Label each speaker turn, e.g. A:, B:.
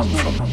A: come from.